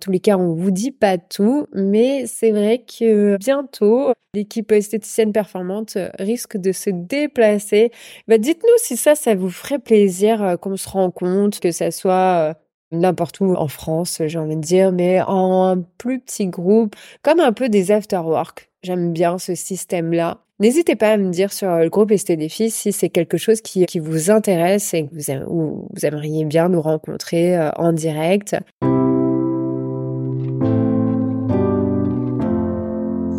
Tous les cas, on vous dit pas tout, mais c'est vrai que bientôt, l'équipe esthéticienne performante risque de se déplacer. Bah, dites-nous si ça, ça vous ferait plaisir euh, qu'on se rencontre, que ça soit euh, n'importe où en France, j'ai envie de dire, mais en plus petit groupe, comme un peu des after-work. J'aime bien ce système-là. N'hésitez pas à me dire sur le groupe Estédéfis si c'est quelque chose qui, vous intéresse et que vous, aimeriez bien nous rencontrer euh, en direct.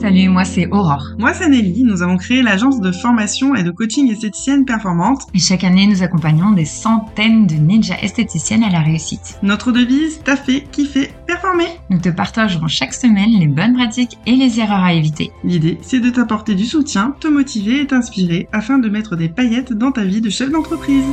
Salut, moi c'est Aurore. Moi c'est Nelly. Nous avons créé l'agence de formation et de coaching esthéticienne performante. Et chaque année, nous accompagnons des centaines de ninja esthéticiennes à la réussite. Notre devise, taffer, kiffer, performer. Nous te partagerons chaque semaine les bonnes pratiques et les erreurs à éviter. L'idée, c'est de t'apporter du soutien, te motiver et t'inspirer afin de mettre des paillettes dans ta vie de chef d'entreprise.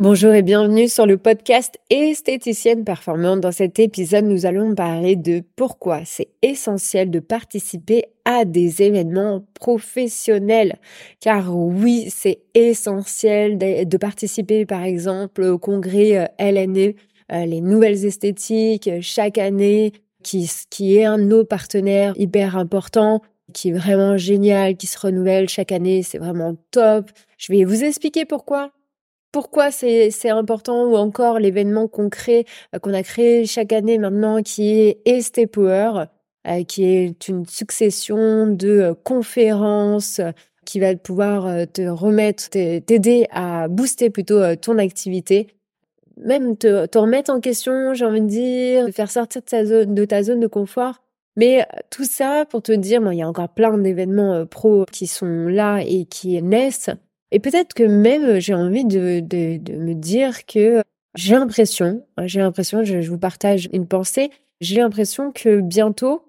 Bonjour et bienvenue sur le podcast Esthéticienne Performante. Dans cet épisode, nous allons parler de pourquoi c'est essentiel de participer à des événements professionnels. Car oui, c'est essentiel de, participer par exemple au congrès euh, LNE, euh, les nouvelles esthétiques, euh, chaque année, qui, qui est un de nos partenaires hyper important qui est vraiment génial, qui se renouvelle chaque année, c'est vraiment top. Je vais vous expliquer pourquoi pourquoi c'est important ou encore l'événement qu'on crée, euh, qu'on a créé chaque année maintenant qui est Esté Power, euh, qui est une succession de euh, conférences qui va pouvoir te remettre, t'aider à booster plutôt ton activité, même te, remettre en question, j'ai envie de dire, te faire sortir de, zone, de ta zone de confort. Mais tout ça pour te dire, il y a encore plein d'événements pro qui sont là et qui naissent. Et peut-être que même euh, j'ai envie de, de, me dire que j'ai l'impression, hein, j'ai l'impression, je, je, vous partage une pensée, j'ai l'impression que bientôt,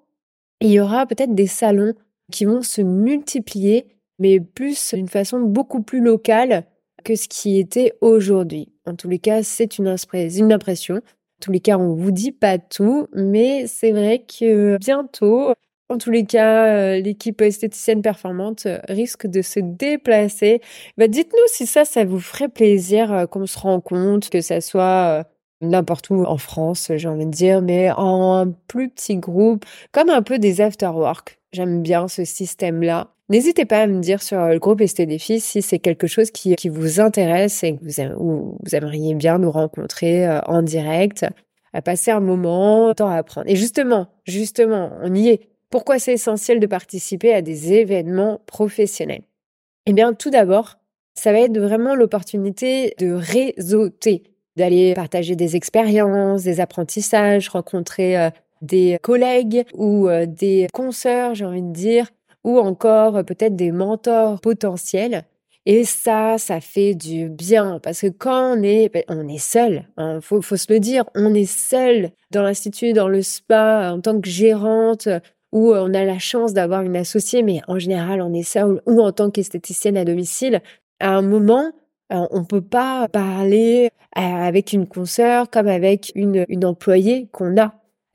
il y aura peut-être des salons qui vont se multiplier, mais plus d'une façon beaucoup plus locale que ce qui était aujourd'hui. En tous les cas, c'est une, une impression. En tous les cas, on vous dit pas tout, mais c'est vrai que bientôt, en tous les cas, euh, l'équipe esthéticienne performante euh, risque de se déplacer. Bah, dites-nous si ça, ça vous ferait plaisir euh, qu'on se rencontre, que ça soit n'importe où en France, j'ai envie de dire, mais en plus petit groupe, comme un peu des after-work. J'aime bien ce système-là. N'hésitez pas à me dire sur le groupe Estédéfis si c'est quelque chose qui, qui vous intéresse et que vous, vous aimeriez bien nous rencontrer en direct, à passer un moment, temps à apprendre. Et justement, justement, on y est. Pourquoi c'est essentiel de participer à des événements professionnels? Eh bien, tout d'abord, ça va être vraiment l'opportunité de réseauter, d'aller partager des expériences, des apprentissages, rencontrer euh, des collègues ou euh, des consoeurs, j'ai envie de dire, ou encore euh, peut-être des mentors potentiels. Et ça, ça fait du bien parce que quand on est, ben, on est seul, hein, faut, faut se le dire, on est seul dans l'institut, dans le spa, en tant que gérante, où euh, on a la chance d'avoir une associée, mais en général, on est seul ou en tant qu'esthéticienne à domicile. À un moment, euh, on peut pas parler euh, avec une consoeur comme avec une, une employée qu'on a.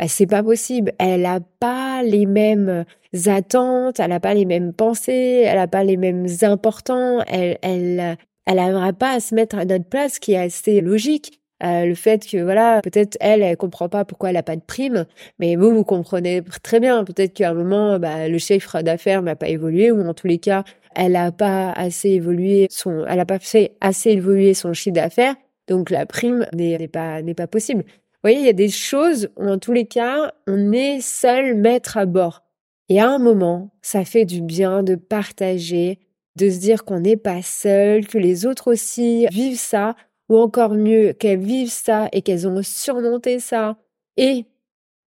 C'est pas possible. Elle a pas les mêmes attentes, elle a pas les mêmes pensées, elle a pas les mêmes importants, elle, elle, elle n'arrivera pas à se mettre à notre place, qui est assez logique. Euh, le fait que voilà, peut-être elle, elle comprend pas pourquoi elle a pas de prime, mais vous, vous comprenez très bien. Peut-être qu'à un moment, bah, le chiffre d'affaires n'a pas évolué, ou en tous les cas, elle a pas assez évolué son, elle a pas fait assez évoluer son chiffre d'affaires, donc la prime n'est pas n'est pas possible. Vous voyez, il y a des choses où en tous les cas, on est seul maître à bord. Et à un moment, ça fait du bien de partager, de se dire qu'on n'est pas seul, que les autres aussi vivent ça ou encore mieux qu'elles vivent ça et qu'elles ont surmonté ça et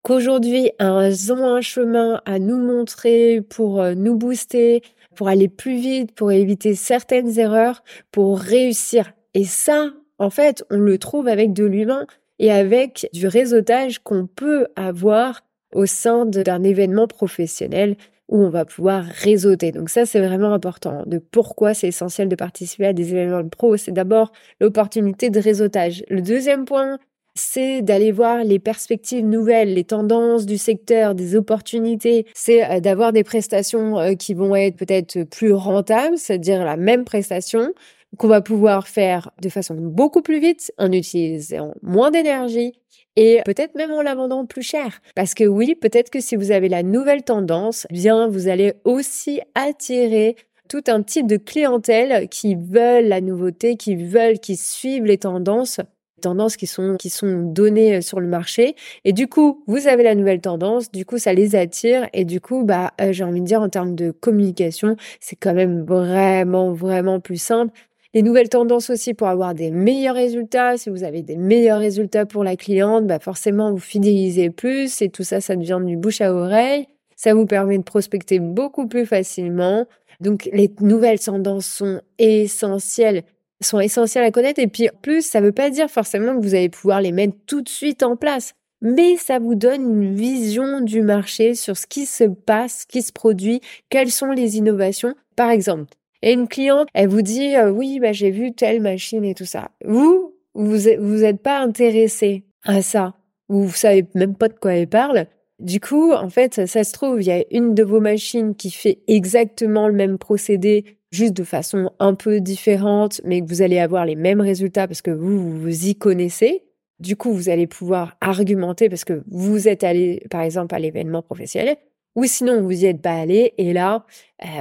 qu'aujourd'hui elles ont un chemin à nous montrer pour euh, nous booster, pour aller plus vite, pour éviter certaines erreurs, pour réussir. Et ça, en fait, on le trouve avec de l'humain et avec du réseautage qu'on peut avoir au sein d'un événement professionnel où on va pouvoir réseauter. Donc ça, c'est vraiment important. De pourquoi c'est essentiel de participer à des événements de pro, c'est d'abord l'opportunité de réseautage. Le deuxième point, c'est d'aller voir les perspectives nouvelles, les tendances du secteur, des opportunités. C'est euh, d'avoir des prestations euh, qui vont être peut-être plus rentables, c'est-à-dire la même prestation, qu'on va pouvoir faire de façon beaucoup plus vite en utilisant moins d'énergie et peut-être même en la vendant plus cher. Parce que oui, peut-être que si vous avez la nouvelle tendance, bien vous allez aussi attirer tout un type de clientèle qui veulent la nouveauté, qui veulent, qui suivent les tendances tendances qui sont qui sont données euh, sur le marché. Et du coup vous avez la nouvelle tendance du coup ça les attire. Et du coup bah euh, j'ai envie de dire en termes de communication c'est quand même vraiment vraiment plus simple les nouvelles tendances aussi pour avoir des meilleurs résultats si vous avez des meilleurs résultats pour la cliente bah forcément vous fidélisez plus et tout ça ça devient du bouche à oreille ça vous permet de prospecter beaucoup plus facilement donc les nouvelles tendances sont essentielles sont essentielles à connaître. Et puis, plus, ça ne veut pas dire forcément que vous allez pouvoir les mettre tout de suite en place. Mais ça vous donne une vision du marché sur ce qui se passe, ce qui se produit, quelles sont les innovations. Par exemple, et une cliente, elle vous dit euh, oui, bah, j'ai vu telle machine et tout ça. Vous, vous vous êtes pas intéressé à ça. Vous, savez même pas de quoi elle parle. Du coup, en fait, ça se trouve, il y a une de vos machines qui fait exactement le même procédé juste de façon un peu différente, mais que vous allez avoir les mêmes résultats parce que vous, vous y connaissez. Du coup, vous allez pouvoir argumenter parce que vous êtes allé, par exemple, à l'événement professionnel, ou sinon vous y êtes pas allé et là,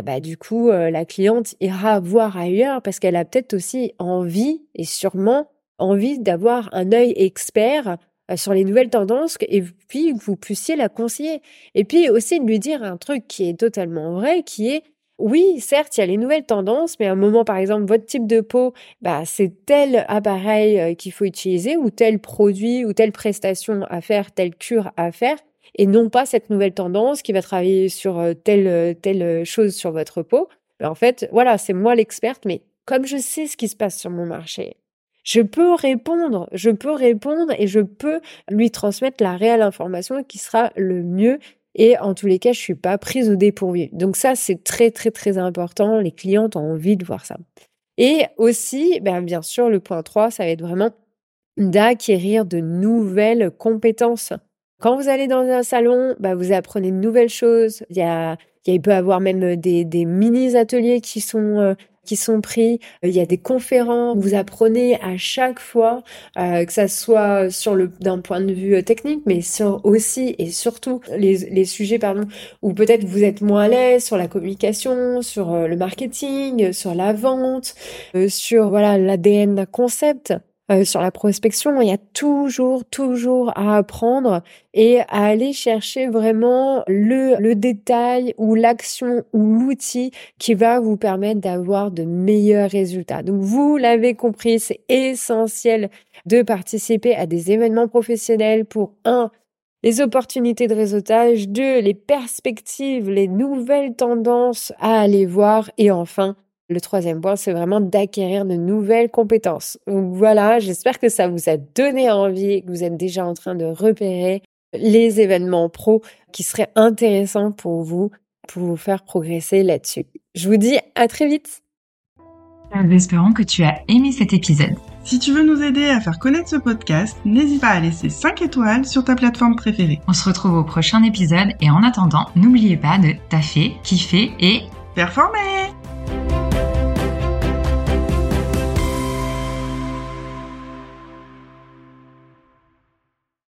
bah du coup, euh, la cliente ira voir ailleurs parce qu'elle a peut-être aussi envie et sûrement envie d'avoir un œil expert euh, sur les nouvelles tendances et puis que vous puissiez la conseiller. Et puis aussi de lui dire un truc qui est totalement vrai, qui est oui, certes, il y a les nouvelles tendances, mais à un moment, par exemple, votre type de peau, bah, c'est tel appareil euh, qu'il faut utiliser ou tel produit ou telle prestation à faire, telle cure à faire, et non pas cette nouvelle tendance qui va travailler sur euh, telle, euh, telle chose sur votre peau. en fait, voilà, c'est moi l'experte, mais comme je sais ce qui se passe sur mon marché, je peux répondre, je peux répondre et je peux lui transmettre la réelle information qui sera le mieux et en tous les cas, je suis pas prise au dépourvu. Donc ça, c'est très, très, très important. Les clientes ont envie de voir ça. Et aussi, ben, bien sûr, le point 3, ça va être vraiment d'acquérir de nouvelles compétences. Quand vous allez dans un salon, ben, vous apprenez de nouvelles choses. Il y a, il peut y avoir même des, des mini-ateliers qui sont euh, qui sont pris. Il y a des conférences. Vous apprenez à chaque fois, euh, que ça soit sur le d'un point de vue euh, technique, mais sur aussi et surtout les, les sujets pardon où peut-être vous êtes moins à l'aise sur la communication, sur euh, le marketing, sur la vente, sur voilà l'ADN d'un concept. Euh, sur la prospection, il y a toujours, toujours à apprendre et à aller chercher vraiment le, le détail ou l'action ou l'outil qui va vous permettre d'avoir de meilleurs résultats. Donc, vous l'avez compris, c'est essentiel de participer à des événements professionnels pour un, les opportunités de réseautage, deux, les perspectives, les nouvelles tendances à aller voir et enfin, le troisième point, c'est vraiment d'acquérir de nouvelles compétences. Donc voilà, j'espère que ça vous a donné envie, que vous êtes déjà en train de repérer les événements pro qui seraient intéressants pour vous, pour vous faire progresser là-dessus. Je vous dis à très vite. Nous espérons que tu as aimé cet épisode. Si tu veux nous aider à faire connaître ce podcast, n'hésite pas à laisser 5 étoiles sur ta plateforme préférée. On se retrouve au prochain épisode et en attendant, n'oubliez pas de taffer, kiffer et performer